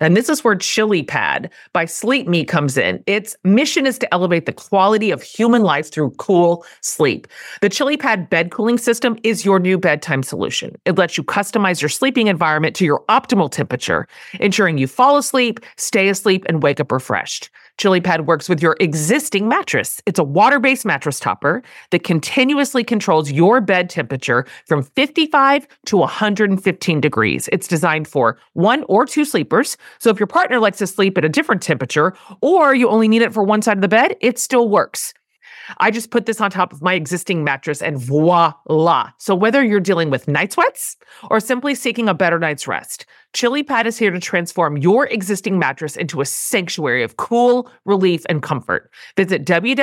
And this is where Chili Pad by Sleep Me comes in. Its mission is to elevate the quality of human life through cool sleep. The Chili Pad bed cooling system is your new bedtime solution. It lets you customize your sleeping environment to your optimal temperature, ensuring you fall asleep, stay asleep, and wake up refreshed. ChiliPad works with your existing mattress. It's a water based mattress topper that continuously controls your bed temperature from 55 to 115 degrees. It's designed for one or two sleepers. So if your partner likes to sleep at a different temperature or you only need it for one side of the bed, it still works. I just put this on top of my existing mattress and voila. So whether you're dealing with night sweats or simply seeking a better night's rest, Chili Pad is here to transform your existing mattress into a sanctuary of cool, relief, and comfort. Visit www.sleep.me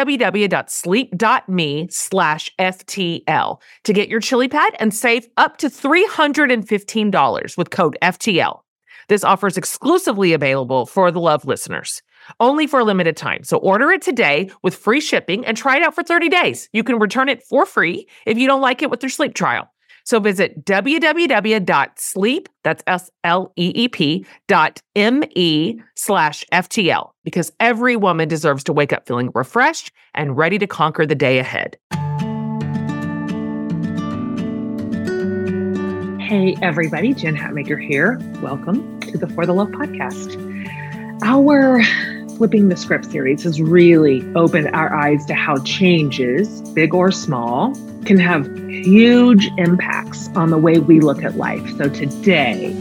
slash FTL to get your Chili Pad and save up to $315 with code FTL. This offer is exclusively available for the Love listeners only for a limited time. So order it today with free shipping and try it out for 30 days. You can return it for free if you don't like it with your sleep trial. So visit www.sleep, that's S-L-E-E-P dot M-E slash FTL because every woman deserves to wake up feeling refreshed and ready to conquer the day ahead. Hey everybody, Jen Hatmaker here. Welcome to the For the Love podcast. Our Flipping the Script series has really opened our eyes to how changes, big or small, can have huge impacts on the way we look at life. So today,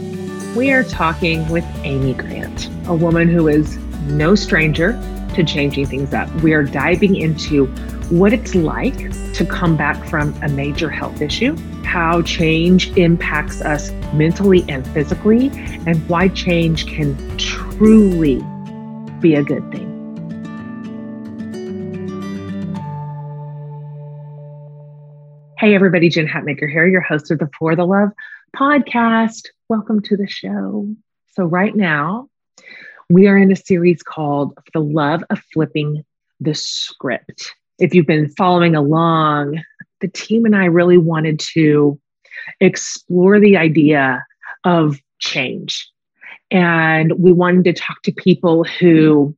we are talking with Amy Grant, a woman who is no stranger to changing things up. We are diving into what it's like to come back from a major health issue, how change impacts us mentally and physically, and why change can truly be a good thing. Hey, everybody, Jen Hatmaker here, your host of the For the Love podcast. Welcome to the show. So, right now, we are in a series called The Love of Flipping the Script. If you've been following along, the team and I really wanted to explore the idea of change and we wanted to talk to people who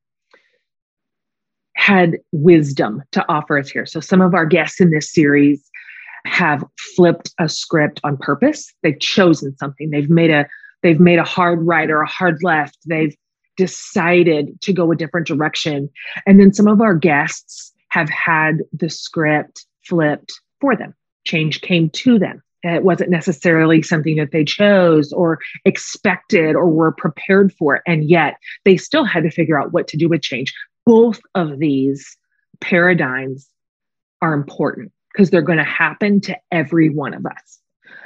had wisdom to offer us here. So, some of our guests in this series have flipped a script on purpose. They've chosen something. They've made a they've made a hard right or a hard left. They've decided to go a different direction. And then some of our guests have had the script flipped for them. Change came to them. It wasn't necessarily something that they chose or expected or were prepared for. And yet they still had to figure out what to do with change. Both of these paradigms are important because they're going to happen to every one of us.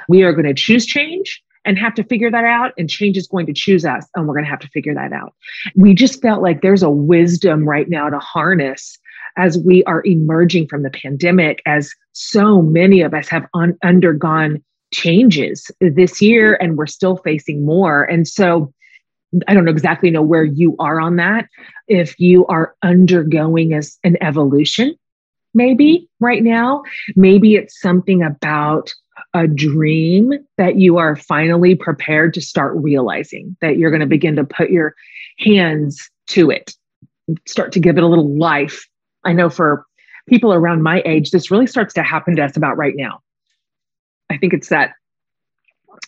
We are going to choose change and have to figure that out, and change is going to choose us, and we're going to have to figure that out. We just felt like there's a wisdom right now to harness as we are emerging from the pandemic, as so many of us have un- undergone changes this year and we're still facing more. And so I don't exactly know where you are on that. If you are undergoing as an evolution maybe right now. Maybe it's something about a dream that you are finally prepared to start realizing that you're going to begin to put your hands to it, start to give it a little life. I know for people around my age, this really starts to happen to us about right now. I think it's that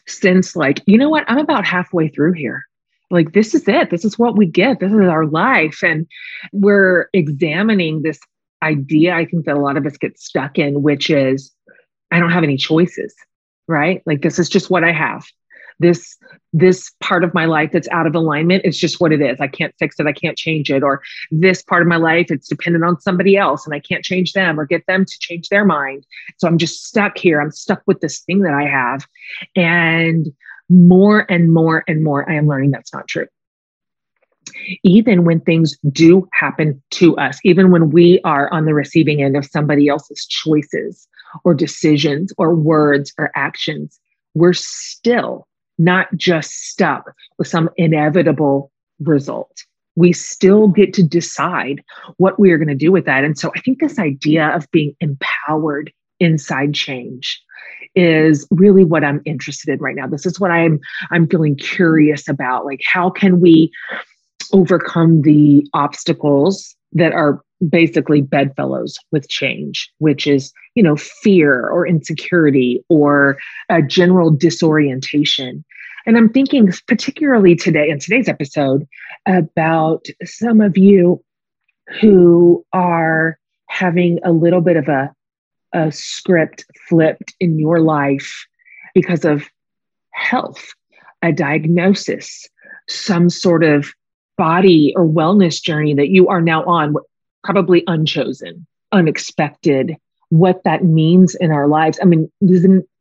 sense like, you know what? I'm about halfway through here. Like, this is it. This is what we get. This is our life. And we're examining this idea I think that a lot of us get stuck in, which is, I don't have any choices, right? Like, this is just what I have this this part of my life that's out of alignment it's just what it is. I can't fix it. I can't change it. Or this part of my life it's dependent on somebody else and i can't change them or get them to change their mind. So i'm just stuck here. I'm stuck with this thing that i have. And more and more and more i am learning that's not true. Even when things do happen to us, even when we are on the receiving end of somebody else's choices or decisions or words or actions, we're still not just stuck with some inevitable result. We still get to decide what we are going to do with that. And so I think this idea of being empowered inside change is really what I'm interested in right now. This is what I'm I'm feeling curious about. Like how can we overcome the obstacles that are basically bedfellows with change, which is, you know, fear or insecurity or a general disorientation. And I'm thinking particularly today in today's episode about some of you who are having a little bit of a, a script flipped in your life because of health, a diagnosis, some sort of body or wellness journey that you are now on, probably unchosen, unexpected, what that means in our lives. I mean,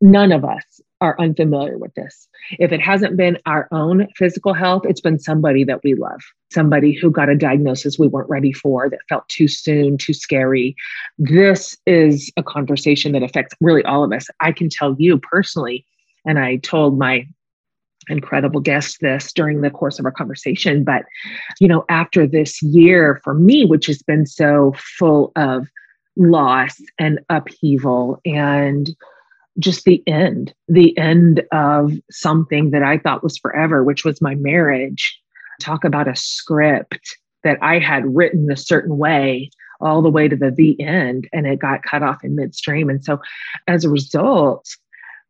none of us are unfamiliar with this. If it hasn't been our own physical health, it's been somebody that we love, somebody who got a diagnosis we weren't ready for that felt too soon, too scary. This is a conversation that affects really all of us. I can tell you personally, and I told my incredible guest this during the course of our conversation. But you know after this year for me which has been so full of loss and upheaval and just the end the end of something that i thought was forever which was my marriage. Talk about a script that i had written a certain way all the way to the the end and it got cut off in midstream. And so as a result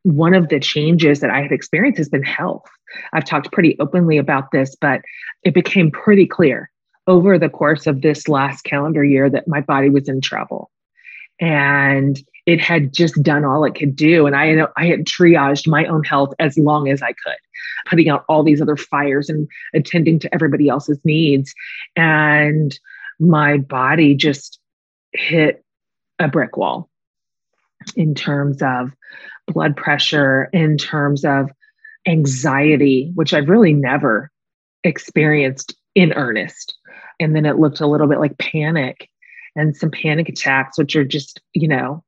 one of the changes that I have experienced has been health. I've talked pretty openly about this, but it became pretty clear over the course of this last calendar year that my body was in trouble. And it had just done all it could do. And I, I had triaged my own health as long as I could, putting out all these other fires and attending to everybody else's needs. And my body just hit a brick wall in terms of blood pressure, in terms of anxiety, which I've really never experienced in earnest. And then it looked a little bit like panic and some panic attacks, which are just, you know,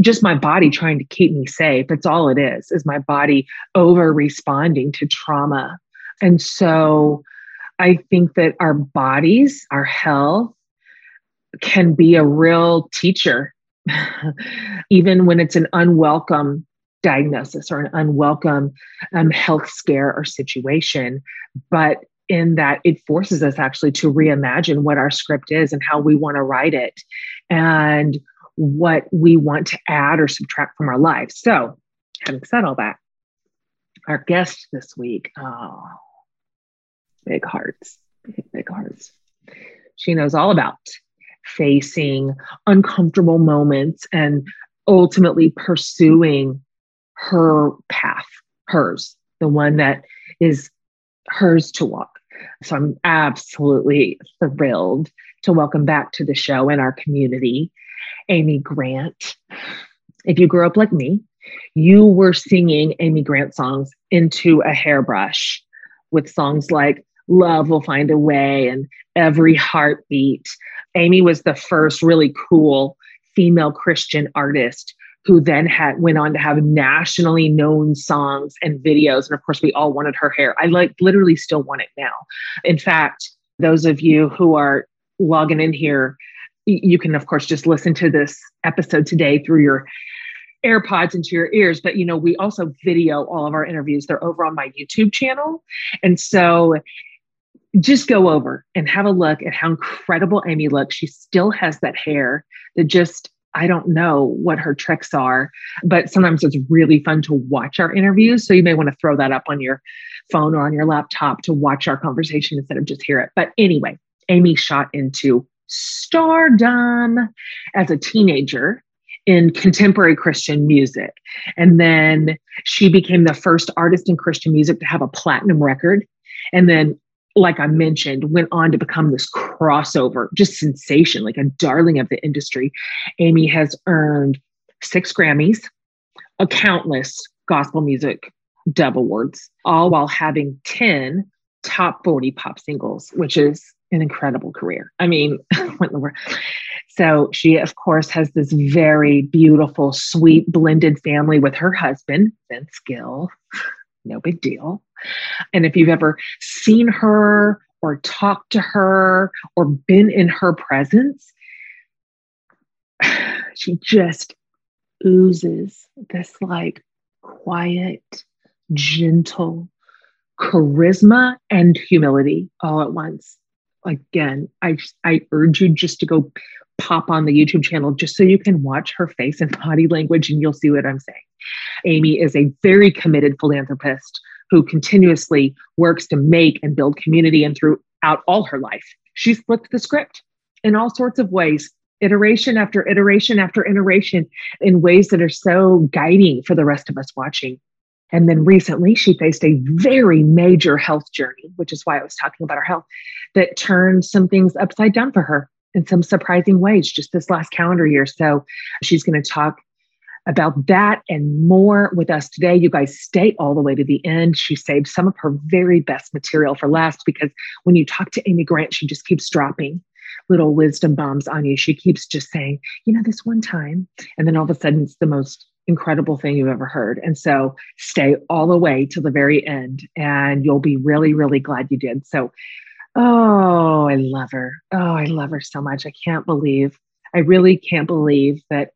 just my body trying to keep me safe. It's all it is, is my body over responding to trauma. And so I think that our bodies, our health, can be a real teacher even when it's an unwelcome diagnosis or an unwelcome um, health scare or situation. But in that, it forces us actually to reimagine what our script is and how we want to write it and what we want to add or subtract from our lives. So, having said all that, our guest this week, oh, big hearts, big, big hearts. She knows all about facing uncomfortable moments and ultimately pursuing her path, hers, the one that is hers to walk. So I'm absolutely thrilled to welcome back to the show and our community, Amy Grant. If you grew up like me, you were singing Amy Grant songs into a hairbrush with songs like Love Will Find a Way and Every Heartbeat. Amy was the first really cool female Christian artist who then had went on to have nationally known songs and videos and of course we all wanted her hair i like literally still want it now in fact those of you who are logging in here you can, of course, just listen to this episode today through your AirPods into your ears, but you know, we also video all of our interviews. They're over on my YouTube channel. And so just go over and have a look at how incredible Amy looks. She still has that hair that just, I don't know what her tricks are, but sometimes it's really fun to watch our interviews. So you may want to throw that up on your phone or on your laptop to watch our conversation instead of just hear it. But anyway, Amy shot into stardom as a teenager in contemporary Christian music. And then she became the first artist in Christian music to have a platinum record. And then, like I mentioned, went on to become this crossover, just sensation, like a darling of the industry. Amy has earned six Grammys, a countless gospel music Dove awards, all while having 10 top 40 pop singles, which is an incredible career. I mean, what in the world? So she, of course, has this very beautiful, sweet, blended family with her husband, Vince Gill. No big deal. And if you've ever seen her or talked to her or been in her presence, she just oozes this like quiet, gentle charisma and humility all at once again, I I urge you just to go pop on the YouTube channel just so you can watch her face and body language and you'll see what I'm saying. Amy is a very committed philanthropist who continuously works to make and build community and throughout all her life. she flipped the script in all sorts of ways, iteration after iteration after iteration, in ways that are so guiding for the rest of us watching. And then recently, she faced a very major health journey, which is why I was talking about her health, that turned some things upside down for her in some surprising ways just this last calendar year. So she's going to talk about that and more with us today. You guys stay all the way to the end. She saved some of her very best material for last because when you talk to Amy Grant, she just keeps dropping little wisdom bombs on you. She keeps just saying, you know, this one time. And then all of a sudden, it's the most incredible thing you've ever heard. And so stay all the way to the very end, and you'll be really, really glad you did. So, oh, I love her. Oh, I love her so much. I can't believe, I really can't believe that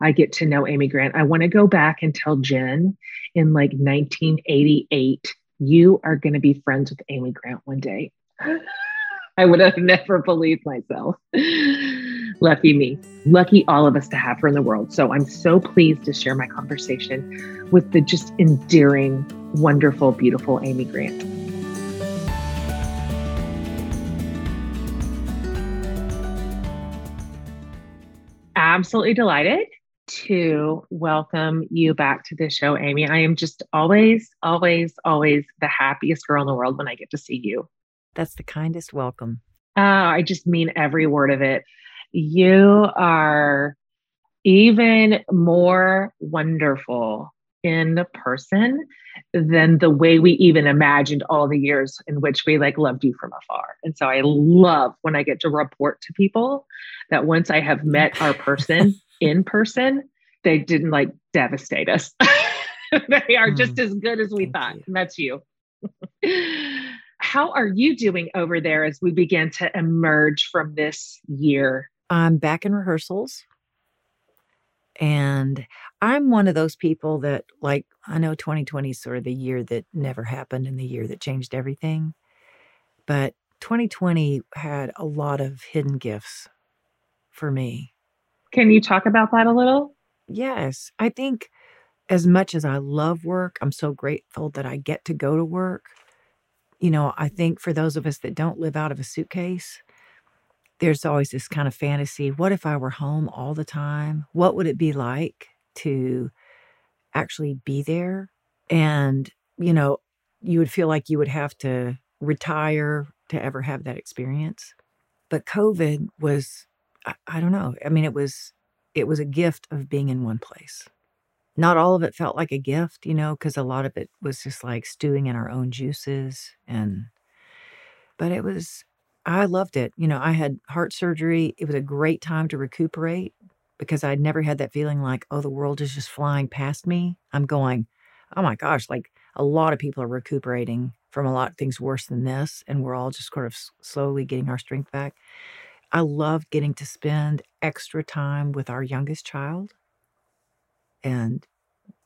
I get to know Amy Grant. I want to go back and tell Jen in like 1988, you are going to be friends with Amy Grant one day. I would have never believed myself. Lucky me. Lucky all of us to have her in the world. So I'm so pleased to share my conversation with the just endearing, wonderful, beautiful Amy Grant. Absolutely delighted to welcome you back to the show, Amy. I am just always, always, always the happiest girl in the world when I get to see you. That's the kindest welcome. Uh, I just mean every word of it. You are even more wonderful in person than the way we even imagined all the years in which we like loved you from afar. And so I love when I get to report to people that once I have met our person in person, they didn't like devastate us. they are mm, just as good as we thought. And that's you. How are you doing over there as we begin to emerge from this year? I'm back in rehearsals. And I'm one of those people that, like, I know 2020 is sort of the year that never happened and the year that changed everything. But 2020 had a lot of hidden gifts for me. Can you talk about that a little? Yes. I think as much as I love work, I'm so grateful that I get to go to work you know, I think for those of us that don't live out of a suitcase, there's always this kind of fantasy what if I were home all the time? What would it be like to actually be there? And, you know, you would feel like you would have to retire to ever have that experience. But COVID was, I, I don't know. I mean, it was, it was a gift of being in one place not all of it felt like a gift, you know, because a lot of it was just like stewing in our own juices. And, but it was, I loved it. You know, I had heart surgery. It was a great time to recuperate because I'd never had that feeling like, oh, the world is just flying past me. I'm going, oh my gosh, like a lot of people are recuperating from a lot of things worse than this. And we're all just sort of slowly getting our strength back. I love getting to spend extra time with our youngest child. And,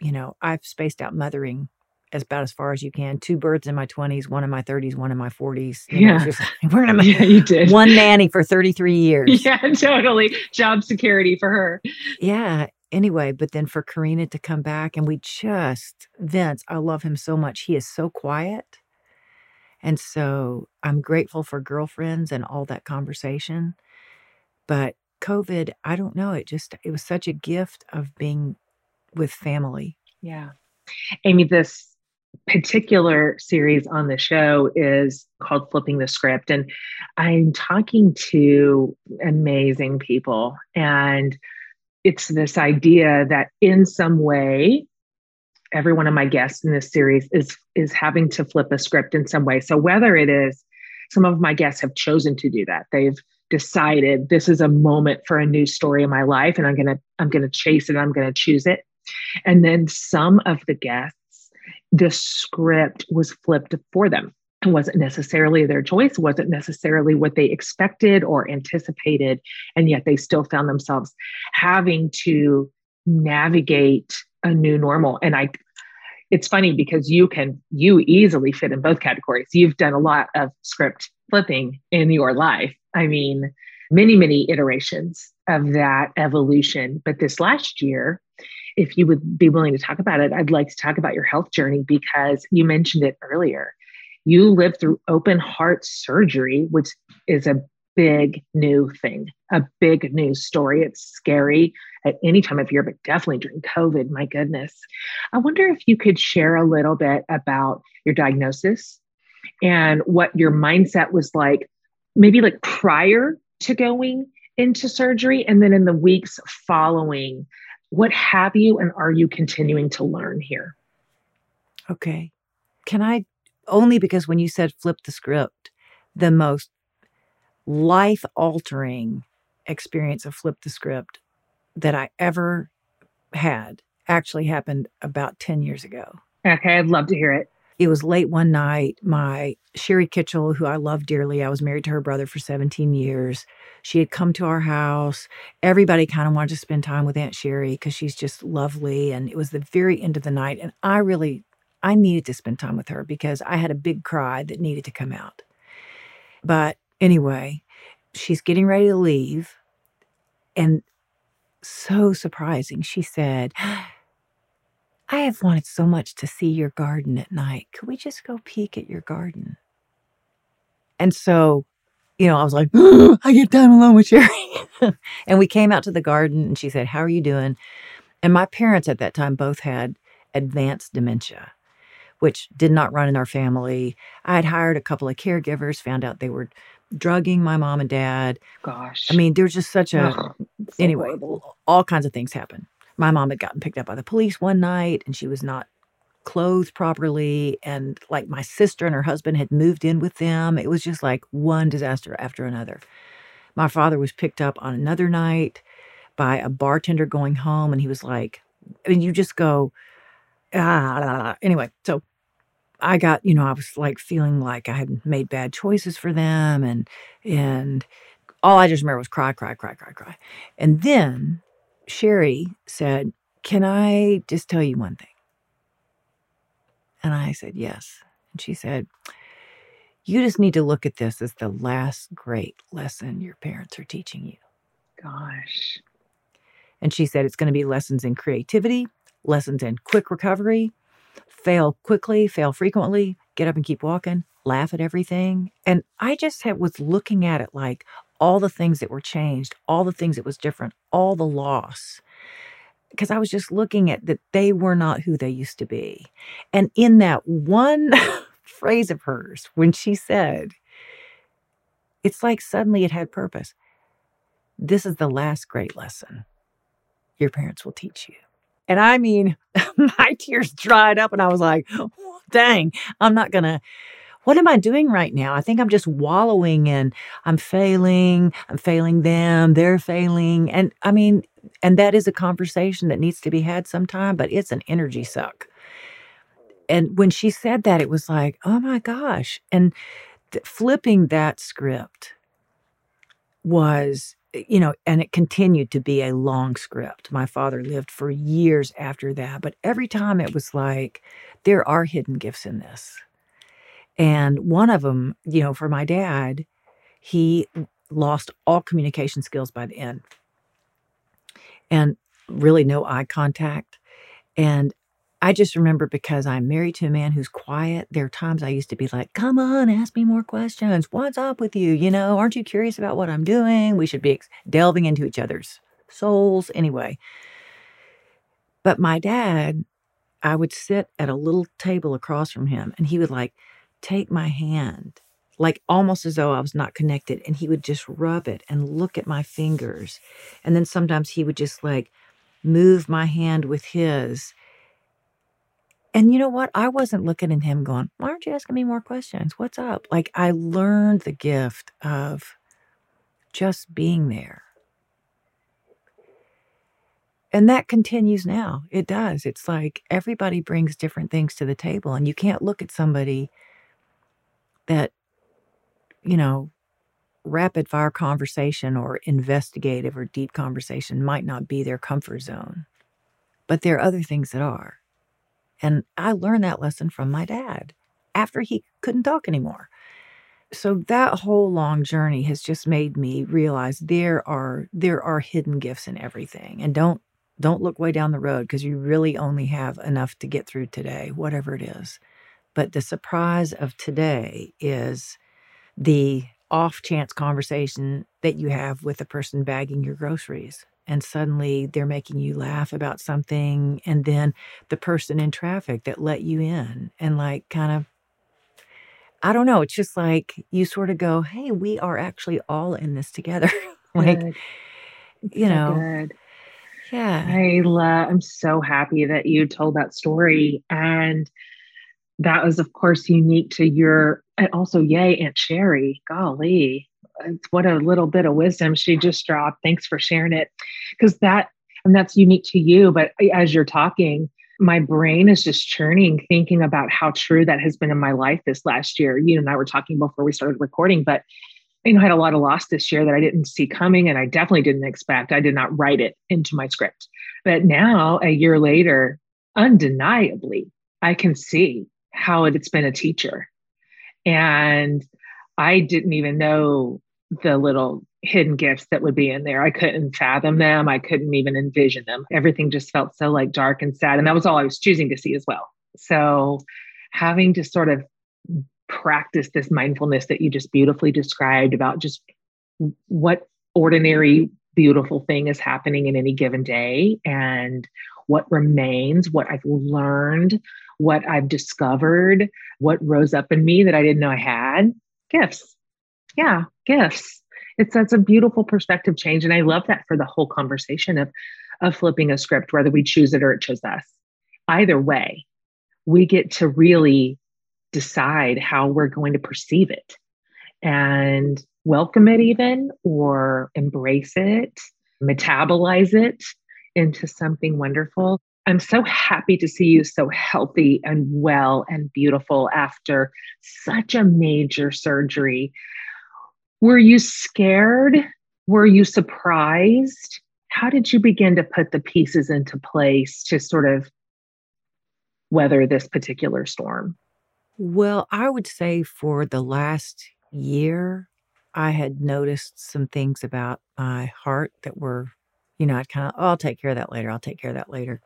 you know, I've spaced out mothering as about as far as you can. Two birds in my 20s, one in my 30s, one in my 40s. You know, Yeah. just- we're gonna Yeah, you did. one nanny for 33 years. Yeah, totally. Job security for her. Yeah. Anyway, but then for Corrina to come back and we just, Vince, I love him so much. He is so quiet. And so I'm grateful for girlfriends and all that conversation. But COVID, I don't know. It just, it was such a gift of being with family. Yeah. Amy, this particular series on the show is called Flipping the Script. And I'm talking to amazing people. And it's this idea that in some way, every one of my guests in this series is is having to flip a script in some way. So whether it is some of my guests have chosen to do that. They've decided this is a moment for a new story in my life and I'm going to I'm going to chase it, I'm going to choose it. And then some of the guests the script was flipped for them. It wasn't necessarily their choice, wasn't necessarily what they expected or anticipated, and yet they still found themselves having to navigate a new normal. And I it's funny because you can you easily fit in both categories. You've done a lot of script flipping in your life. I mean, many, many iterations of that evolution. But this last year, if you would be willing to talk about it, I'd like to talk about your health journey because you mentioned it earlier. You lived through open heart surgery, which is a big new thing, a big new story. It's scary at any time of year, but definitely during COVID. My goodness. I wonder if you could share a little bit about your diagnosis and what your mindset was like, maybe like prior to going into surgery, and then in the weeks following. What have you, and are you continuing to learn here? Okay. Can I only because when you said flip the script, the most life altering experience of flip the script that I ever had actually happened about 10 years ago. Okay, I'd love to hear it. It was late one night. My Sherry Kitchell, who I love dearly, I was married to her brother for 17 years. She had come to our house. Everybody kind of wanted to spend time with Aunt Sherry because she's just lovely. And it was the very end of the night. And I really, I needed to spend time with her because I had a big cry that needed to come out. But anyway, she's getting ready to leave. And so surprising, she said, I have wanted so much to see your garden at night. Could we just go peek at your garden? And so, you know, I was like, I get time alone with Sherry. and we came out to the garden and she said, How are you doing? And my parents at that time both had advanced dementia, which did not run in our family. I had hired a couple of caregivers, found out they were drugging my mom and dad. Gosh. I mean, there was just such a, Ugh, so anyway, horrible. all kinds of things happen. My mom had gotten picked up by the police one night and she was not clothed properly. And like my sister and her husband had moved in with them. It was just like one disaster after another. My father was picked up on another night by a bartender going home and he was like, I mean, you just go, ah, anyway. So I got, you know, I was like feeling like I had made bad choices for them and, and, all I just remember was cry, cry, cry, cry, cry. And then Sherry said, Can I just tell you one thing? And I said, Yes. And she said, You just need to look at this as the last great lesson your parents are teaching you. Gosh. And she said, It's going to be lessons in creativity, lessons in quick recovery, fail quickly, fail frequently, get up and keep walking, laugh at everything. And I just had, was looking at it like all the things that were changed, all the things that was different, all the loss. Because I was just looking at that they were not who they used to be. And in that one phrase of hers, when she said, it's like suddenly it had purpose. This is the last great lesson your parents will teach you. And I mean, my tears dried up and I was like, dang, I'm not going to. What am I doing right now? I think I'm just wallowing in I'm failing, I'm failing them, they're failing. And I mean, and that is a conversation that needs to be had sometime, but it's an energy suck. And when she said that, it was like, oh my gosh. And th- flipping that script was Eh, you know, and it continued to be a long script. My father lived for years after that, but every time it was like, there are hidden gifts in this. And one of them, you know, for my dad, he lost all communication skills by the end and really no eye contact. And I just remember because I'm married to a man who's quiet, there are times I used to be like, come on, ask me more questions. What's up with you? You know, aren't you curious about what I'm doing? We should be delving into each other's souls anyway. But my dad, I would sit at a little table across from him and he would like take my hand, like almost as though I was not connected. And he would just rub it and look at my fingers. And then sometimes he would just like move my hand with his and you know what? I wasn't looking at him going, Why aren't you asking me more questions? What's up? Like, I learned the gift of just being there. And that continues now. It does. It's like everybody brings different things to the table, and you can't look at somebody that, you know, rapid fire conversation or investigative or deep conversation might not be their comfort zone. But there are other things that are. And I learned that lesson from my dad after he couldn't talk anymore. So that whole long journey has just made me realize there are there are hidden gifts in everything. And don't don't look way down the road because you really only have enough to get through today, whatever it is. But the surprise of today is the off chance conversation that you have with the person bagging your groceries and suddenly they're making you laugh about something and then the person in traffic that let you in and like kind of I don't know, it's just like you sort of go, "Hey, we are actually all in this together." like good. you so know. Good. Yeah. I love I'm so happy that you told that story and that was of course unique to your and also yay Aunt Sherry. Golly what a little bit of wisdom she just dropped. Thanks for sharing it. Because that, and that's unique to you. But as you're talking, my brain is just churning, thinking about how true that has been in my life this last year. You and I were talking before we started recording, but you know, I had a lot of loss this year that I didn't see coming and I definitely didn't expect. I did not write it into my script. But now, a year later, undeniably, I can see how it's been a teacher. And I didn't even know the little hidden gifts that would be in there. I couldn't fathom them. I couldn't even envision them. Everything just felt so like dark and sad. And that was all I was choosing to see as well. So having to sort of practice this mindfulness that you just beautifully described about just what ordinary beautiful thing is happening in any given day and what remains, what I've learned, what I've discovered, what rose up in me that I didn't know I had. Gifts yeah, gifts. It's that's a beautiful perspective change. And I love that for the whole conversation of of flipping a script, whether we choose it or it chose us. Either way, we get to really decide how we're going to perceive it and welcome it even or embrace it, metabolize it into something wonderful. I'm so happy to see you so healthy and well and beautiful after such a major surgery. Were you scared? Were you surprised? How did you begin to put the pieces into place to sort of weather this particular storm? Well, I would say for the last year, I had noticed some things about my heart that were, you know, I'd kind of, oh, I'll take care of that later. I'll take care of that later.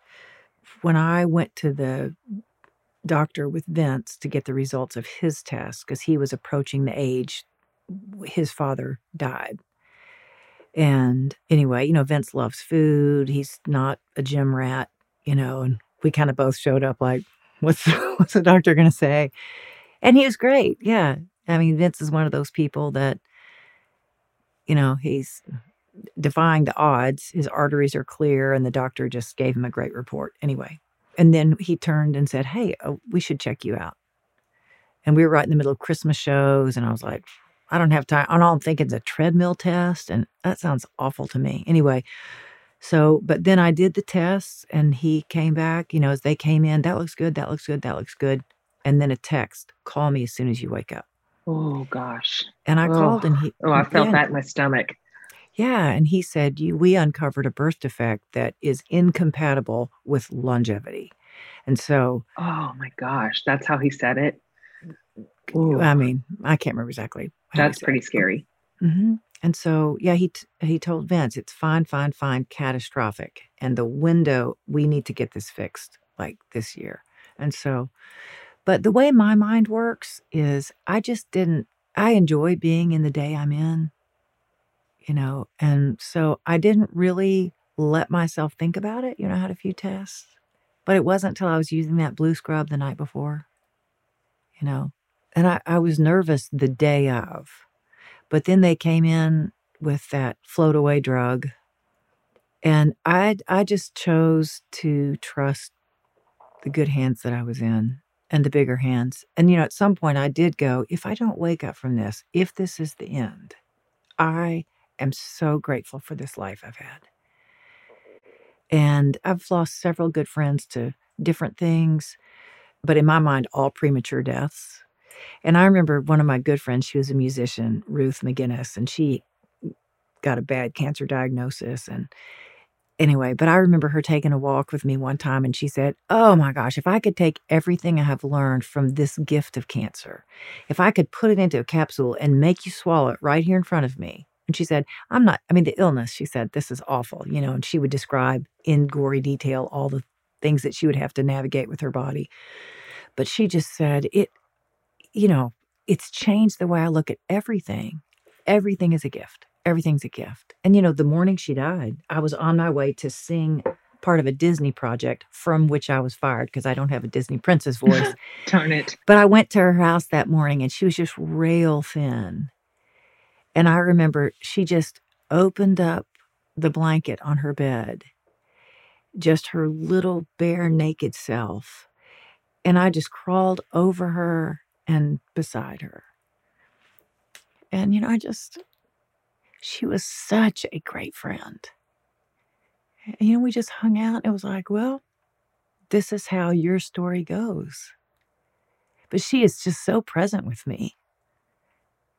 When I went to the doctor with Vince to get the results of his test, because he was approaching the age his father died. And anyway, you know, Vince loves food. He's not a gym rat, you know, and we kind of both showed up like, what's what's the doctor going to say? And he was great. Yeah. I mean, Vince is one of those people that you know, he's defying the odds. His arteries are clear and the doctor just gave him a great report. Anyway, and then he turned and said, "Hey, oh, we should check you out." And we were right in the middle of Christmas shows and I was like, I don't have time. And all I'm thinking a treadmill test. And that sounds awful to me. Anyway, so, but then I did the tests and he came back, you know, as they came in, that looks good, that looks good, that looks good. And then a text, call me as soon as you wake up. Oh gosh. And I oh. called and he Oh, I felt yeah, that in my stomach. Yeah, and he said you we uncovered a birth defect that is incompatible with longevity. And so Oh my gosh, that's how he said it. Ooh. I mean, I can't remember exactly. That's pretty scary. Mm-hmm. And so, yeah, he t- he told Vince, "It's fine, fine, fine, catastrophic, and the window we need to get this fixed like this year." And so, but the way my mind works is, I just didn't. I enjoy being in the day I'm in, you know, and so I didn't really let myself think about it. You know, I had a few tests, but it wasn't until I was using that blue scrub the night before, you know, and I, I was nervous the day of but then they came in with that float away drug. And I I just chose to trust the good hands that I was in and the bigger hands. And you know, at some point I did go, if I don't wake up from this, if this is the end, I am so grateful for this life I've had. And I've lost several good friends to different things, but in my mind, all premature deaths. And I remember one of my good friends, she was a musician, Ruth McGinnis, and she got a bad cancer diagnosis. And anyway, but I remember her taking a walk with me one time and she said, Oh my gosh, if I could take everything I have learned from this gift of cancer, if I could put it into a capsule and make you swallow it right here in front of me. And she said, I'm not, I mean, the illness, she said, this is awful, you know, and she would describe in gory detail all the things that she would have to navigate with her body. But she just said, it, you know, it's changed the way I look at everything. Everything is a gift. Everything's a gift. And, you know, the morning she died, I was on my way to sing part of a Disney project from which I was fired because I don't have a Disney princess voice. Darn it. But I went to her house that morning and she was just rail thin. And I remember she just opened up the blanket on her bed, just her little bare naked self. And I just crawled over her and beside her. And, you know, I just, she was such a great friend. And, you know, we just hung out. It was like, well, this is how your story goes. But she is just so present with me.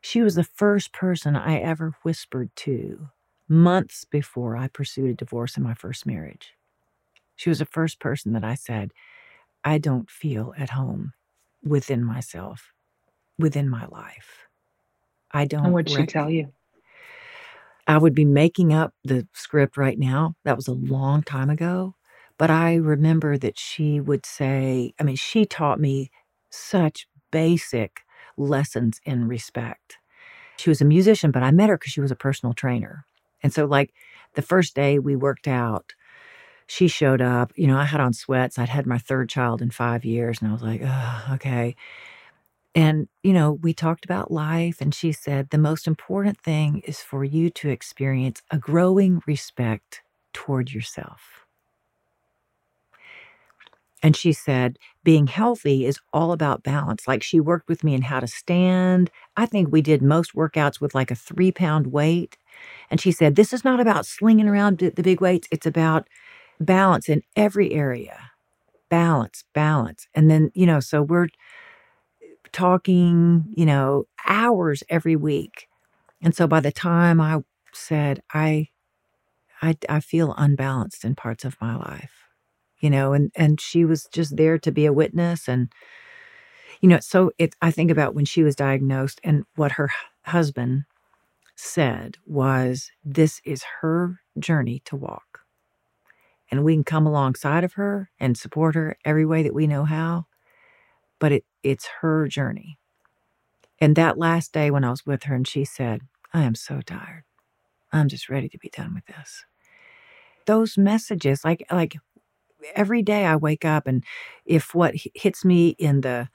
She was the first person I ever whispered to months before I pursued a divorce in my first marriage. She was the first person that I said, I don't feel at home within myself, within my life. I don't. And what'd she tell you? I would be making up the script right now. That was a long time ago. But I remember that she would say, I mean, she taught me such basic lessons in respect. She was a musician, but I met her because she was a personal trainer. And so, like, the first day we worked out, she showed up. You know, I had on sweats. I'd had my third child in five years, and I was like, okay. And, you know, we talked about life, and she said, the most important thing is for you to experience a growing respect toward yourself. And she said, being healthy is all about balance. Like she worked with me in how to stand. I think we did most workouts with like a three pound weight. And she said, this is not about slinging around the big weights. It's about balance in every area. Balance, balance. And then, you know, so we're talking, you know, hours every week. And so by the time I said, I, I, I feel unbalanced in parts of my life, you know, and, and she was just there to be a witness. And, you know, so it, I think about when she was diagnosed and what her husband said was, this is her journey to walk and we can come alongside of her and support her every way that we know how but it it's her journey. And that last day when i was with her and she said i am so tired. I'm just ready to be done with this. Those messages like like every day i wake up and if what hits me in the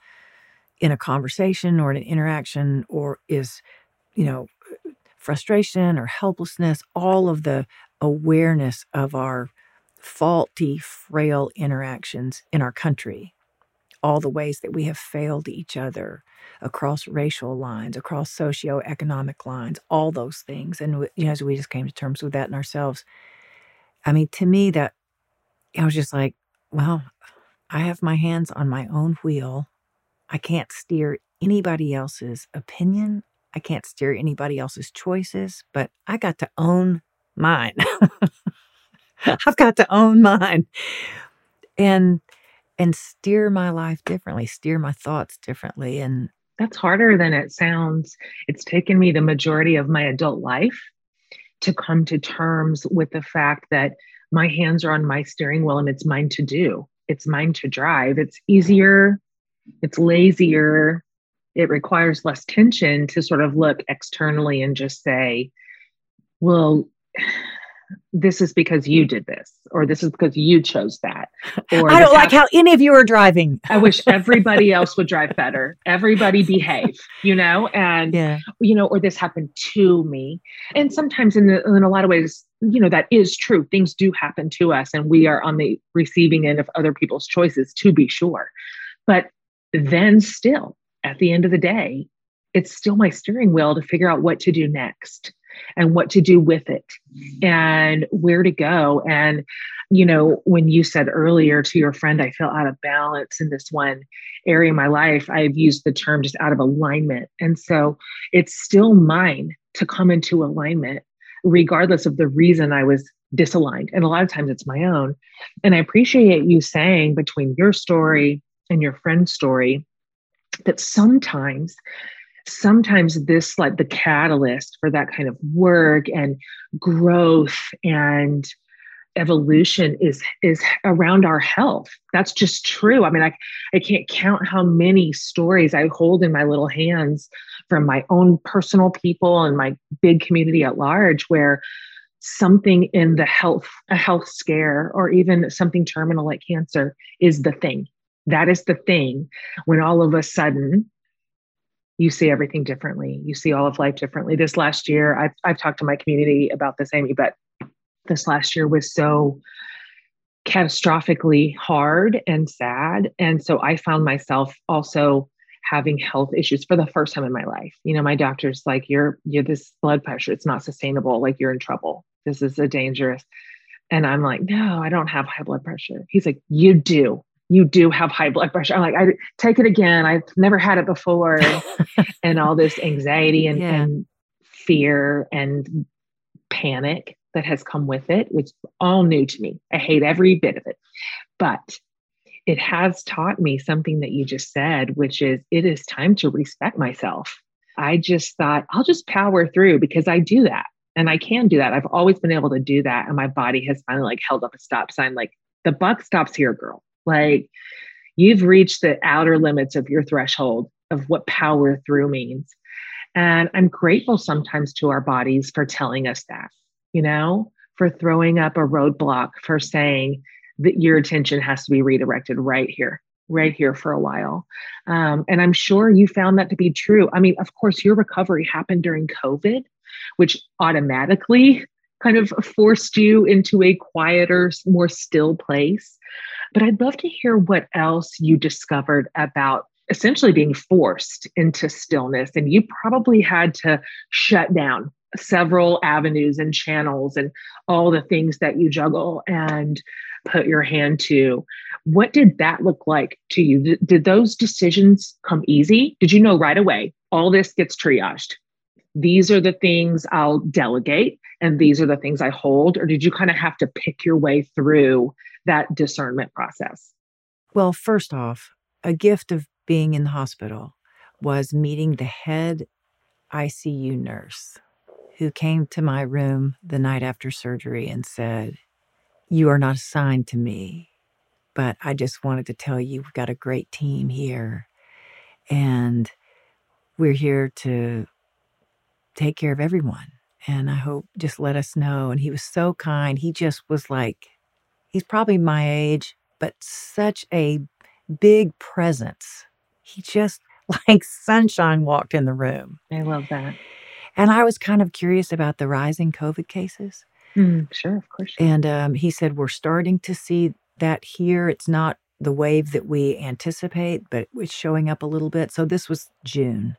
in a conversation or an interaction or is you know frustration or helplessness all of the awareness of our faulty, frail interactions in our country, all the ways that we have failed each other across racial lines, across socioeconomic lines, all those things. And you know, as we just came to terms with that in ourselves, I mean, to me, that I was just like, well, I have my hands on my own wheel. I can't steer anybody else's opinion I can't steer anybody else's choices, but I got to own mine. I've got to own mine. And and steer my life differently, steer my thoughts differently and that's harder than it sounds. It's taken me the majority of my adult life to come to terms with the fact that my hands are on my steering wheel and it's mine to do. It's mine to drive. It's easier, it's lazier, it requires less tension to sort of look externally and just say, well, this is because you mm. did this, or this is because you chose that. Or I don't like how any of you are driving. I wish everybody else would drive better. Everybody behave, you know, and yeah. you know, or this happened to me. And sometimes, in the, in a lot of ways, you know, that is true. Things do happen to us, and we are on the receiving end of other people's choices, to be sure. But then, still, at the end of the day, it's still my steering wheel to figure out what to do next and what to do with it and where to go. And, you know, when you said earlier to your friend, I feel out of balance in this one area of my life, I've used the term just out of alignment. And so it's still mine to come into alignment, regardless of the reason I was disaligned. And a lot of times it's my own. And I appreciate you saying between your story and your friend's story that sometimes sometimes this like the catalyst for that kind of work and growth and evolution is is around our health. That's just true. I mean i i can't count how many stories i hold in my little hands from my own personal people and my big community at large where something in the health a health scare or even something terminal like cancer is the thing. That is the thing when all of a sudden you see everything differently. You see all of life differently. This last year, I've, I've talked to my community about this, Amy, but this last year was so catastrophically hard and sad. And so I found myself also having health issues for the first time in my life. You know, my doctor's like, you're, you're this blood pressure, it's not sustainable. Like you're in trouble. This is a dangerous. And I'm like, no, I don't have high blood pressure. He's like, you do you do have high blood pressure. I'm like, I take it again. I've never had it before. and all this anxiety and, yeah. and, fear and panic that has come with it, which all new to me. I hate every bit of it. But it has taught me something that you just said, which is it is time to respect myself. I just thought I'll just power through because I do that and I can do that. I've always been able to do that. And my body has finally like held up a stop sign, like the buck stops here, girl. Like you've reached the outer limits of your threshold of what power through means. And I'm grateful sometimes to our bodies for telling us that, you know, for throwing up a roadblock, for saying that your attention has to be redirected right here, right here for a while. Um, and I'm sure you found that to be true. I mean, of course, your recovery happened during COVID, which automatically kind of forced you into a quieter, more still place. But I'd love to hear what else you discovered about essentially being forced into stillness. And you probably had to shut down several avenues and channels and all the things that you juggle and put your hand to. What did that look like to you? Did those decisions come easy? Did you know right away all this gets triaged? These are the things I'll delegate and these are the things I hold? Or did you kind of have to pick your way through that discernment process? Well, first off, a gift of being in the hospital was meeting the head ICU nurse who came to my room the night after surgery and said, You are not assigned to me, but I just wanted to tell you we've got a great team here. And we're here to take care of everyone. And I hope just let us know. And he was so kind. He just was like, He's probably my age, but such a big presence. He just like sunshine walked in the room. I love that. And I was kind of curious about the rising COVID cases. Mm, sure, of course. And um, he said, We're starting to see that here. It's not the wave that we anticipate, but it's showing up a little bit. So this was June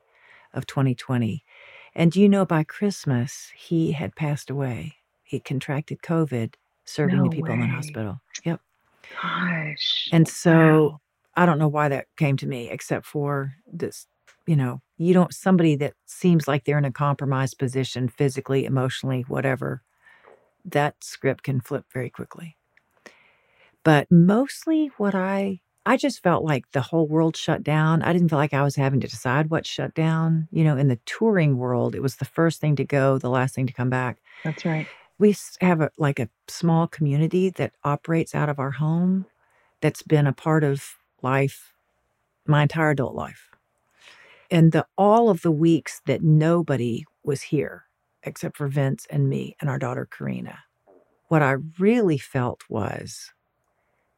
of 2020. And you know, by Christmas, he had passed away. He contracted COVID serving no the people way. in the hospital. Yep. Gosh. And so wow. I don't know why that came to me, except for this, you know, you don't somebody that seems like they're in a compromised position physically, emotionally, whatever, that script can flip very quickly. But mostly what I I just felt like the whole world shut down. I didn't feel like I was having to decide what shut down. You know, in the touring world, it was the first thing to go, the last thing to come back. That's right. We have a like a small community that operates out of our home that's been a part of life my entire adult life. And the all of the weeks that nobody was here except for Vince and me and our daughter Corrina. What I really felt was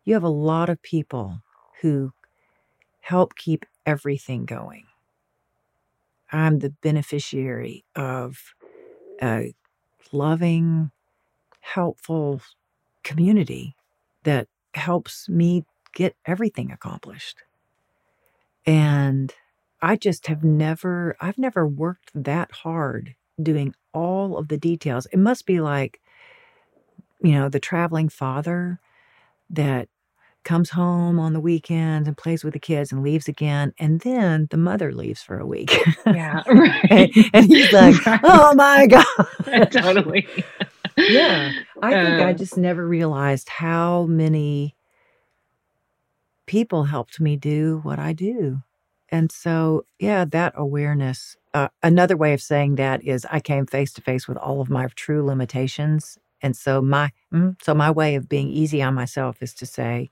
you have a lot of people who help keep everything going. I'm the beneficiary of a loving, helpful community that helps me get everything accomplished. And I just have never, I've never worked that hard doing all of the details. It must be like, you know, the traveling father that comes home on the weekends and plays with the kids and leaves again. And then the mother leaves for a week. Yeah. Right. and, and he's like, Right. oh my God. totally. yeah. I think I Uh, just never realized how many people helped me do what I do. And so, yeah, that awareness. Uh, another way of saying that is I came face to face with all of my true limitations. And so my mm, so my way of being easy on myself is to say,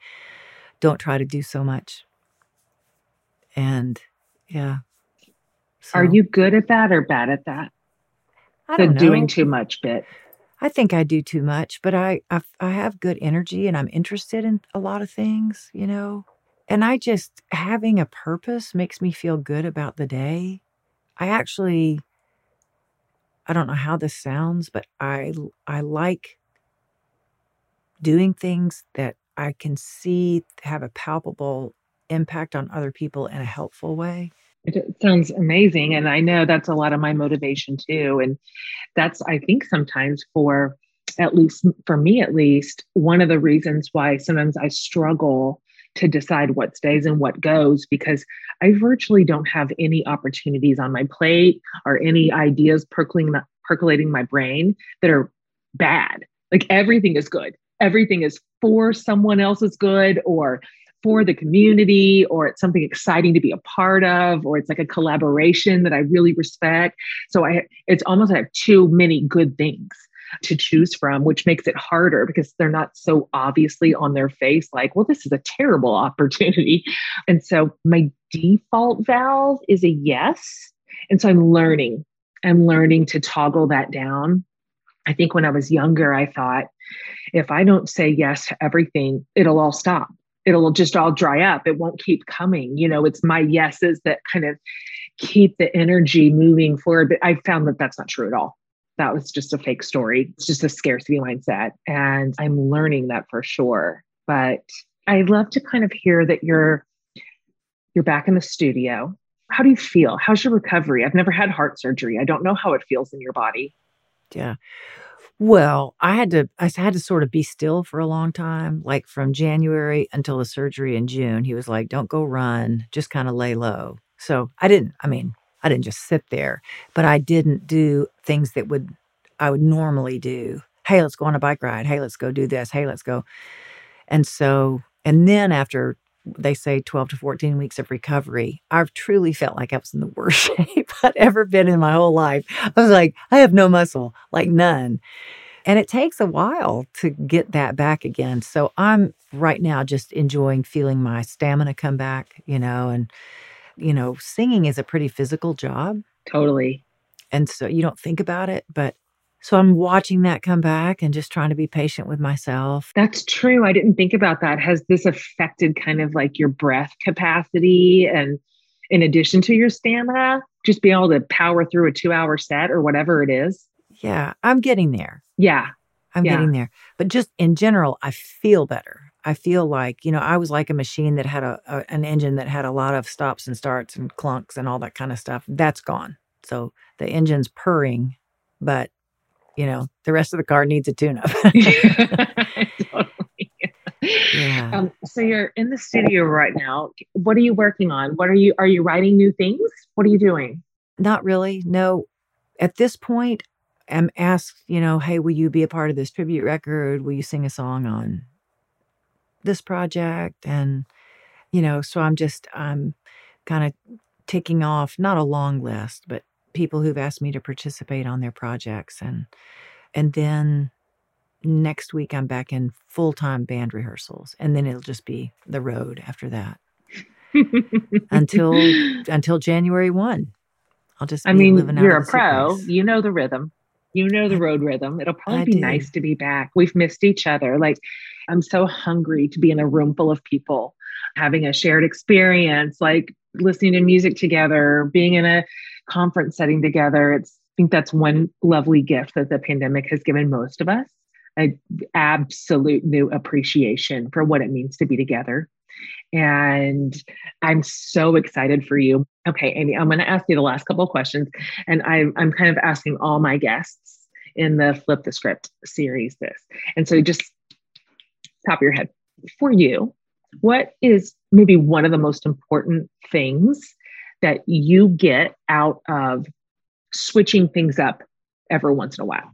don't try to do so much. And yeah. Are you good at that or bad at that? I The doing too much bit. I think I do too much, but I, I I have good energy and I'm interested in a lot of things, you know. And I just having a purpose makes me feel good about the day. I actually I don't know how this sounds, but I I like doing things that I can see have a palpable impact on other people in a helpful way. It sounds amazing. And I know that's a lot of my motivation too. And that's, I think, sometimes for, at least for me, at least, one of the reasons why sometimes I struggle to decide what stays and what goes because I virtually don't have any opportunities on my plate or any ideas percolating, percolating my brain that are bad. Like everything is good. Everything is for someone else's good or for the community or it's something exciting to be a part of or it's like a collaboration that I really respect. So I it's almost like I have too many good things to choose from, which makes it harder because they're not so obviously on their face like, well, this is a terrible opportunity. And so my default valve is a yes. And so I'm learning. I'm learning to toggle that down. I think when I was younger, I thought if I don't say yes to everything, it'll all stop it'll just all dry up. It won't keep coming. You know, it's my yeses that kind of keep the energy moving forward. But I found that that's not true at all. That was just a fake story. It's just a scarcity mindset. And I'm learning that for sure. But I love to kind of hear that you're you're back in the studio. How do you feel? How's your recovery? I've never had heart surgery. I don't know how it feels in your body. Yeah. Well, I had to I had to sort of be still for a long time, like from January until the surgery in June. He was like, "Don't go run, just kind of lay low." So, I didn't I mean, I didn't just sit there, but I didn't do things that would I would normally do. Hey, let's go on a bike ride. Hey, let's go do this. Hey, let's go. And so, and then after they say 12 to 14 weeks of recovery, I've truly felt like I was in the worst shape I'd ever been in my whole life. I was like, I have no muscle, like none. And it takes a while to get that back again. So I'm right now just enjoying feeling my stamina come back, you know, and, you know, singing is a pretty physical job. Totally. And so you don't think about it, but so I'm watching that come back and just trying to be patient with myself. That's true. I didn't think about that. Has this affected kind of like your breath capacity and in addition to your stamina, just being able to power through a two hour set or whatever it is? Yeah, I'm getting there. Yeah. I'm Yeah. getting there. But just in general, I feel better. I feel like, you know, I was like a machine that had a, a an engine that had a lot of stops and starts and clunks and all that kind of stuff. That's gone. So the engine's purring, but you know, the rest of the car needs a tune up. totally. Yeah. Um, so you're in the studio right now. What are you working on? What are you are you writing new things? What are you doing? Not really. No. At this point, I'm asked, you know, hey, will you be a part of this tribute record? Will you sing a song on this project? And, you know, so I'm just, I'm kind of ticking off, not a long list, but people who've asked me to participate on their projects. And, and then next week I'm back in full time band rehearsals. And then it'll just be the road after that until, until January 1. I'll just, I mean, you're a pro. suitcase. You know the rhythm. You know the road rhythm. It'll probably I be do. nice to be back. We've missed each other. Like, I'm so hungry to be in a room full of people, having a shared experience, like listening to music together, being in a conference setting together. It's, I think that's one lovely gift that the pandemic has given most of us an absolute new appreciation for what it means to be together. And I'm so excited for you. Okay, Amy, I'm going to ask you the last couple of questions. And I'm, I'm kind of asking all my guests in the Flip the Script series this. And so just top of your head for you, what is maybe one of the most important things that you get out of switching things up every once in a while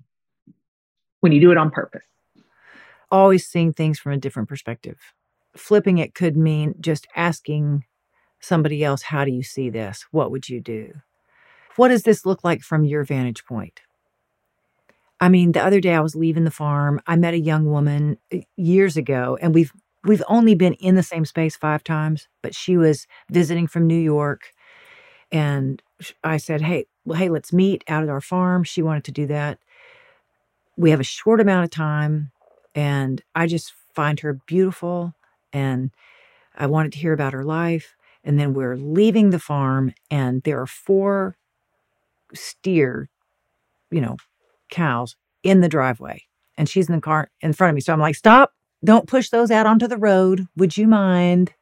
when you do it on purpose? always seeing things from a different perspective. Flipping it could mean just asking somebody else, How do you see this? What would you do? What does this look like from your vantage point? I mean, the other day I was leaving the farm. I met a young woman uh, years ago, and we've we've only been in the same space five times, but she was visiting from New York. And I said, Hey, well, hey, let's meet out at our farm. She wanted to do that. We have a short amount of time and I just find her beautiful and I wanted to hear about her life and then we're leaving the farm and there are four steer you know cows in the driveway and she's in the car in front of me. So I'm like stop! Don't push those out onto the road. Would you mind?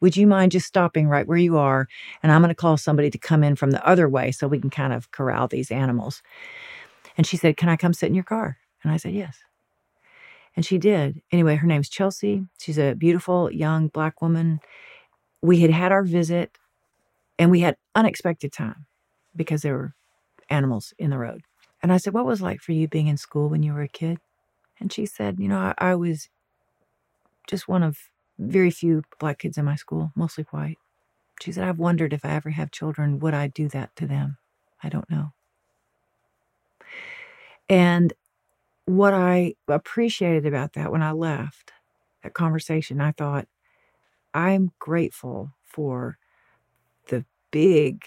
Would you mind just stopping right where you are? And I'm going to call somebody to come in from the other way so we can kind of corral these animals. And she said can I come sit in your car? And I said yes and she did. Anyway, her name's Chelsea. She's a beautiful young black woman. We had had our visit and we had unexpected time because there were animals in the road. And I said, What was like for you being in school when you were a kid? And she said, You know, I, I was just one of very few black kids in my school, mostly white. She said, I've wondered if I ever have children, would I do that to them? I don't know. And what I appreciated about that when I left that conversation, I thought, I'm grateful for the big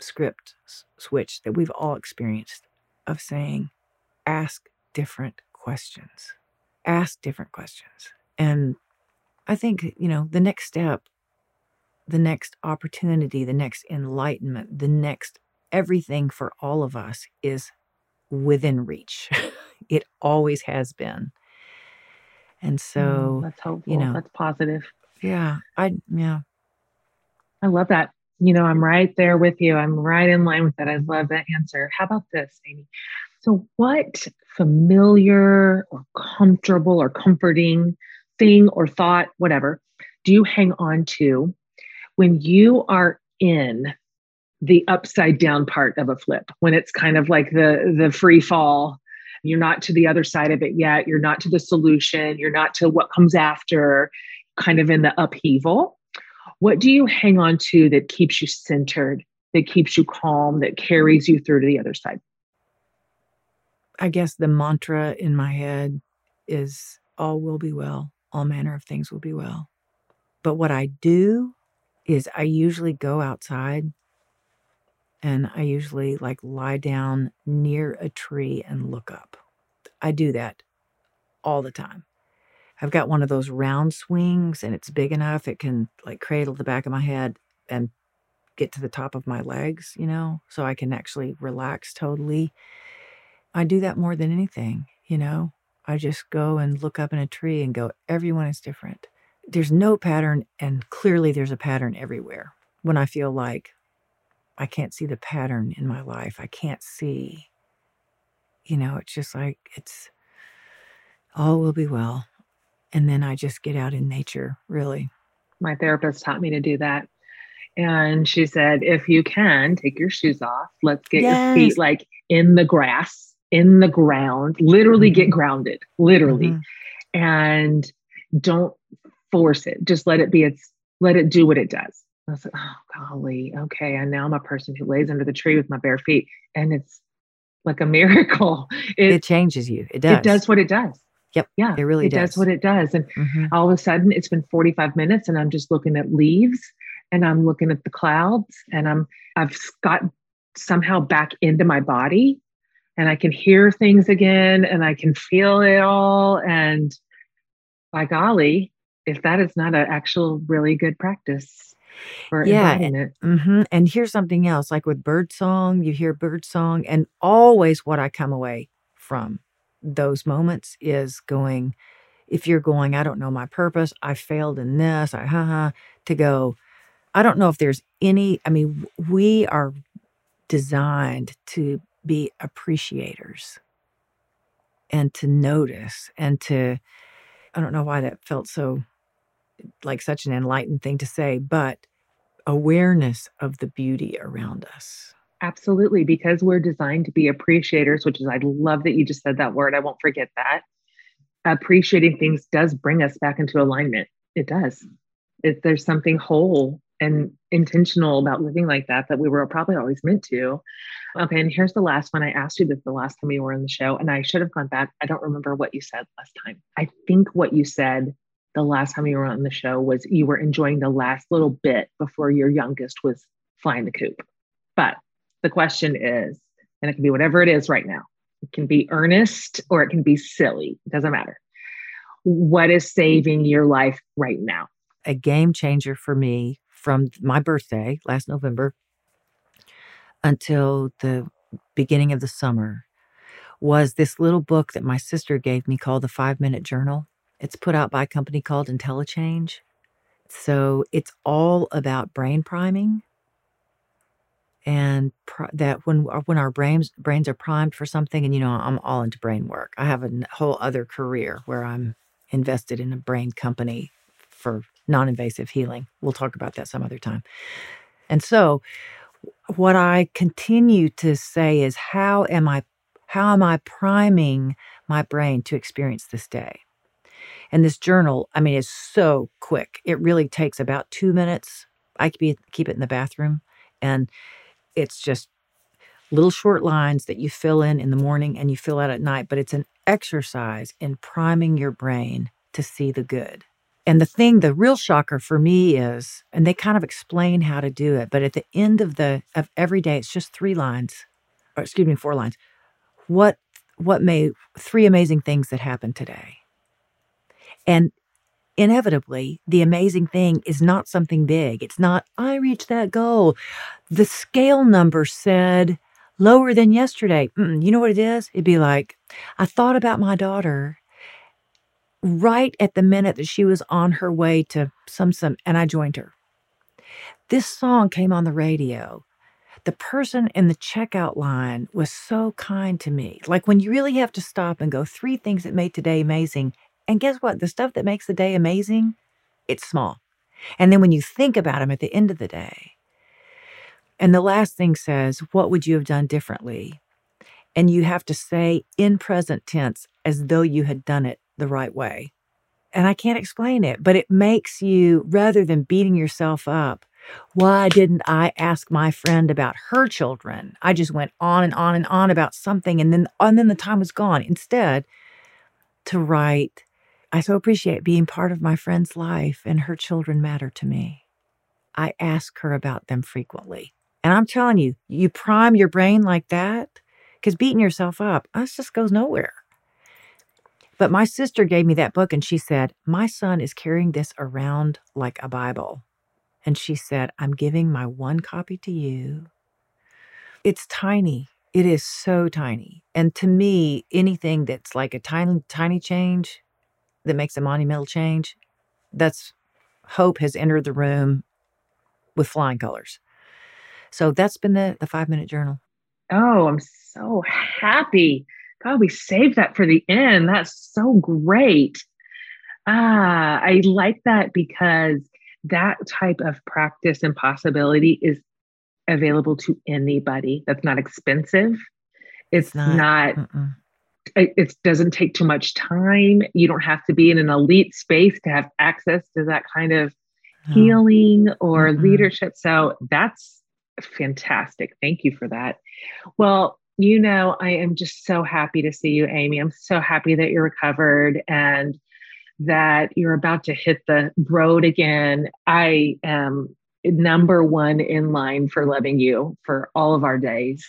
script switch that we've all experienced of saying, ask different questions, ask different questions. And I think, you know, the next step, the next opportunity, the next enlightenment, the next everything for all of us is within reach. it always has been. And so, Mm, that's hopeful. You know, that's positive. yeah, I, yeah, I love that. You know, I'm right there with you. I'm right in line with that. I love that answer. How about this, Amy? So, what familiar or comfortable or comforting thing or thought, whatever, do you hang on to when you are in the upside down part of a flip? When it's kind of like the the free fall, you're not to the other side of it yet. You're not to the solution. You're not to what comes after. Kind of in the upheaval what do you hang on to that keeps you centered, that keeps you calm, that carries you through to the other side? I guess the mantra in my head is all will be well, all manner of things will be well. But what I do is I usually go outside and I usually like lie down near a tree and look up. I do that all the time. I've got one of those round swings and it's big enough it can like cradle the back of my head and get to the top of my legs, you know, so I can actually relax totally. I do that more than anything, you know. I just go and look up in a tree and go, everyone is different. There's no pattern, and clearly there's a pattern everywhere. When I feel like I can't see the pattern in my life, I can't see, you know, it's just like it's all will be well. And then I just get out in nature, really. My therapist taught me to do that. And she said, if you can, take your shoes off. Let's get yes. your feet like in the grass, in the ground, literally mm-hmm. get grounded, literally. Mm-hmm. And don't force it. Just let it be its, let it do what it does. I was like, oh, golly, okay. And now I'm a person who lays under the tree with my bare feet. And it's like a miracle. It, it changes you. It does. It does what it does. Yep. Yeah. It really it does. does what it does. And mm-hmm. all of a sudden it's been 45 minutes and I'm just looking at leaves and I'm looking at the clouds and I'm I've got somehow back into my body and I can hear things again and I can feel it all. And by golly, if that is not an actual really good practice yeah, embodiment. Mm-hmm. And here's something else like with bird song, you hear bird song, and always what I come away from those moments is going, if you're going, I don't know my purpose, I failed in this, I haha, to go, I don't know if there's any, I mean, we are designed to be appreciators and to notice and to, I don't know why that felt so like such an enlightened thing to say, but awareness of the beauty around us. Absolutely, because we're designed to be appreciators, which is, I love that you just said that word. I won't forget that. Appreciating things does bring us back into alignment. It does. If there's something whole and intentional about living like that that we were probably always meant to. Okay, and here's the last one. I asked you this the last time you were on the show, and I should have gone back. I don't remember what you said last time. I think what you said the last time you were on the show was you were enjoying the last little bit before your youngest was flying the coop. But the question is, and it can be whatever it is right now. It can be earnest or it can be silly. It doesn't matter. What is saving your life right now? A game changer for me from my birthday last November until the beginning of the summer was this little book that my sister gave me called the Five Minute Journal. It's put out by a company called IntelliChange. So it's all about brain priming and pr- that when uh, when our brains brains are primed for something and you know I'm all into brain work. I have a whole other career where I'm invested in a brain company for non invasive healing. We'll talk about that some other time. And so, what I continue to say is how am I how am I priming my brain to experience this day? And this journal, I mean, is so quick. It really takes about two minutes. I keep keep it in the bathroom, and it's just little short lines that you fill in in the morning and you fill out at night. But it's an exercise in priming your brain to see the good. And the thing, the real shocker for me is, and they kind of explain how to do it, but at the end of the of every day, it's just three lines, or excuse me, four lines. What what may three amazing things that happened today? And inevitably, the amazing thing is not something big. It's not, I reached that goal. The scale number said lower than yesterday. Mm, you know what it is? It'd be like, I thought about my daughter right at the minute that she was on her way to some some and I joined her. This song came on the radio. The person in the checkout line was so kind to me. Like when you really have to stop and go three things that made today amazing. And guess what? The stuff that makes the day amazing, it's small. And then when you think about them at the end of the day, and the last thing says, What would you have done differently? And you have to say in present tense as though you had done it the right way. And I can't explain it, but it makes you, rather than beating yourself up, why didn't I ask my friend about her children? I just went on and on and on about something and then and then the time was gone. Instead, to write, I so appreciate being part of my friend's life and her children matter to me. I ask her about them frequently. And I'm telling you, you prime your brain like that, because beating yourself up, that just goes nowhere. But my sister gave me that book and she said, My son is carrying this around like a Bible. And she said, I'm giving my one copy to you. It's tiny. It is so tiny. And to me, anything that's like a tiny, tiny change that makes a monumental change, that's hope has entered the room with flying colors. So that's been the, the five minute journal. Oh, I'm so happy God, we saved that for the end. That's so great. Ah, I like that because that type of practice and possibility is available to anybody. That's not expensive. It's, not, not it, it, doesn't take too much time. You don't have to be in an elite space to have access to that kind of healing or mm-hmm. leadership. So that's fantastic. Thank you for that. Well, you know, I am just so happy to see you, Amy. I'm so happy that you're recovered and that you're about to hit the road again. I am number one in line for loving you for all of our days.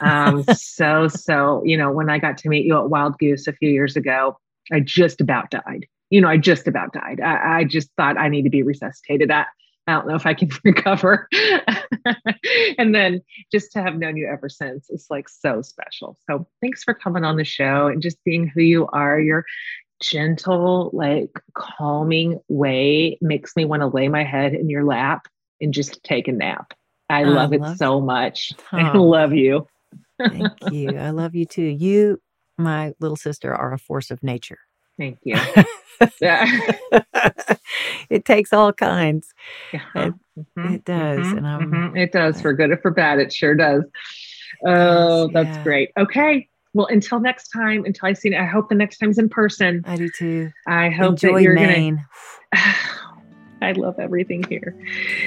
Um, so, so, you know, when I got to meet you at Wild Goose a few years ago, I just about died. You know, I just about died. I, I just thought I need to be resuscitated. I, I don't know if I can recover. and then just to have known you ever since is like so special. So thanks for coming on the show and just being who you are. You're gentle, like calming way makes me want to lay my head in your lap and just take a nap. I love I it so much. Huh. I love you. Thank you. I love you too. You, my little sister, are a force of nature. Thank you. it takes all kinds. Uh-huh. It, mm-hmm. it, does. Mm-hmm. And I'm, mm-hmm. It does for good or for bad. It sure does. Oh, that's yeah. great. Okay. Well, until next time, until I see you, I hope the next time's in person. I do too. I hope Enjoy that you're Maine. gonna I love everything here.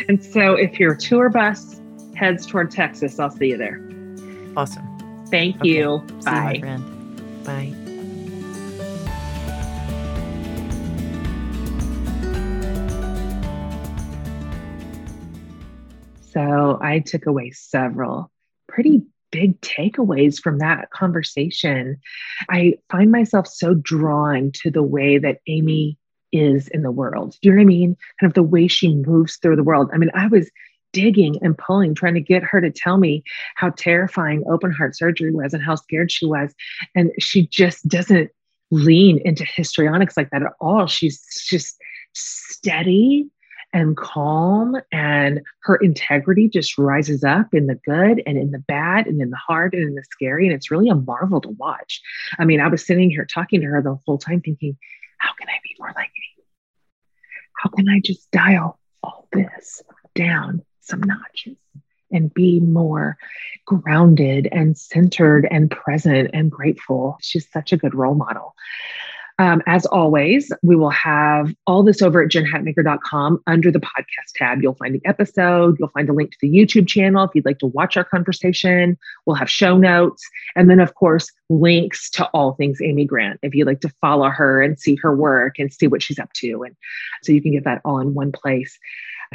And so if your tour bus heads toward Texas, I'll see you there. Awesome. Thank okay. you. See Bye. You, friend. Bye. So I took away several pretty big takeaways from that conversation. I find myself so drawn to the way that Amy is in the world. Do you know what I mean? Kind of the way she moves through the world. I mean, I was digging and pulling, trying to get her to tell me how terrifying open heart surgery was and how scared she was. And she just doesn't lean into histrionics like that at all. She's just steady and calm, and her integrity just rises up in the good and in the bad and in the hard and in the scary. And it's really a marvel to watch. I mean, I was sitting here talking to her the whole time thinking, how can I be more like Amy? How can I just dial all this down some notches and be more grounded and centered and present and grateful? She's such a good role model. Um, as always, we will have all this over at jenhatmaker.com under the podcast tab. You'll find the episode. You'll find a link to the YouTube channel if you'd like to watch our conversation. We'll have show notes. And then, of course, links to all things Amy Grant if you'd like to follow her and see her work and see what she's up to. And so you can get that all in one place.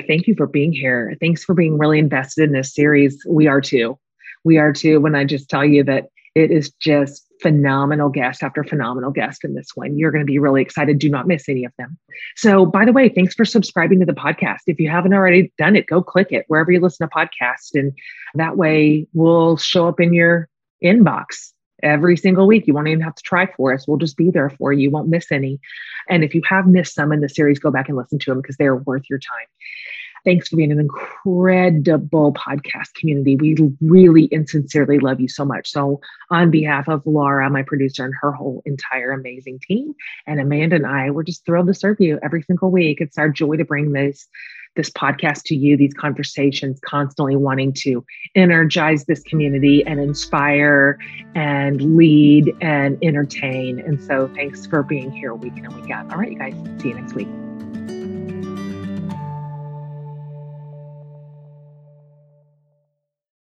Thank you for being here. Thanks for being really invested in this series. We are too. We are too. When I just tell you that it is just phenomenal guest after phenomenal guest in this one. You're going to be really excited. Do not miss any of them. So, by the way, thanks for subscribing to the podcast. If you haven't already done it, go click it wherever you listen to podcasts. And that way we'll show up in your inbox every single week. You won't even have to try for us. We'll just be there for you. You won't miss any. And if you have missed some in the series, go back and listen to them because they're worth your time. Thanks for being an incredible podcast community. We really and sincerely love you so much. So, on behalf of Laura, my producer, and her whole entire amazing team, and Amanda and I, we're just thrilled to serve you every single week. It's our joy to bring this this podcast to you, these conversations, constantly wanting to energize this community and inspire and lead and entertain. And so, thanks for being here week in and week out. All right, you guys, see you next week.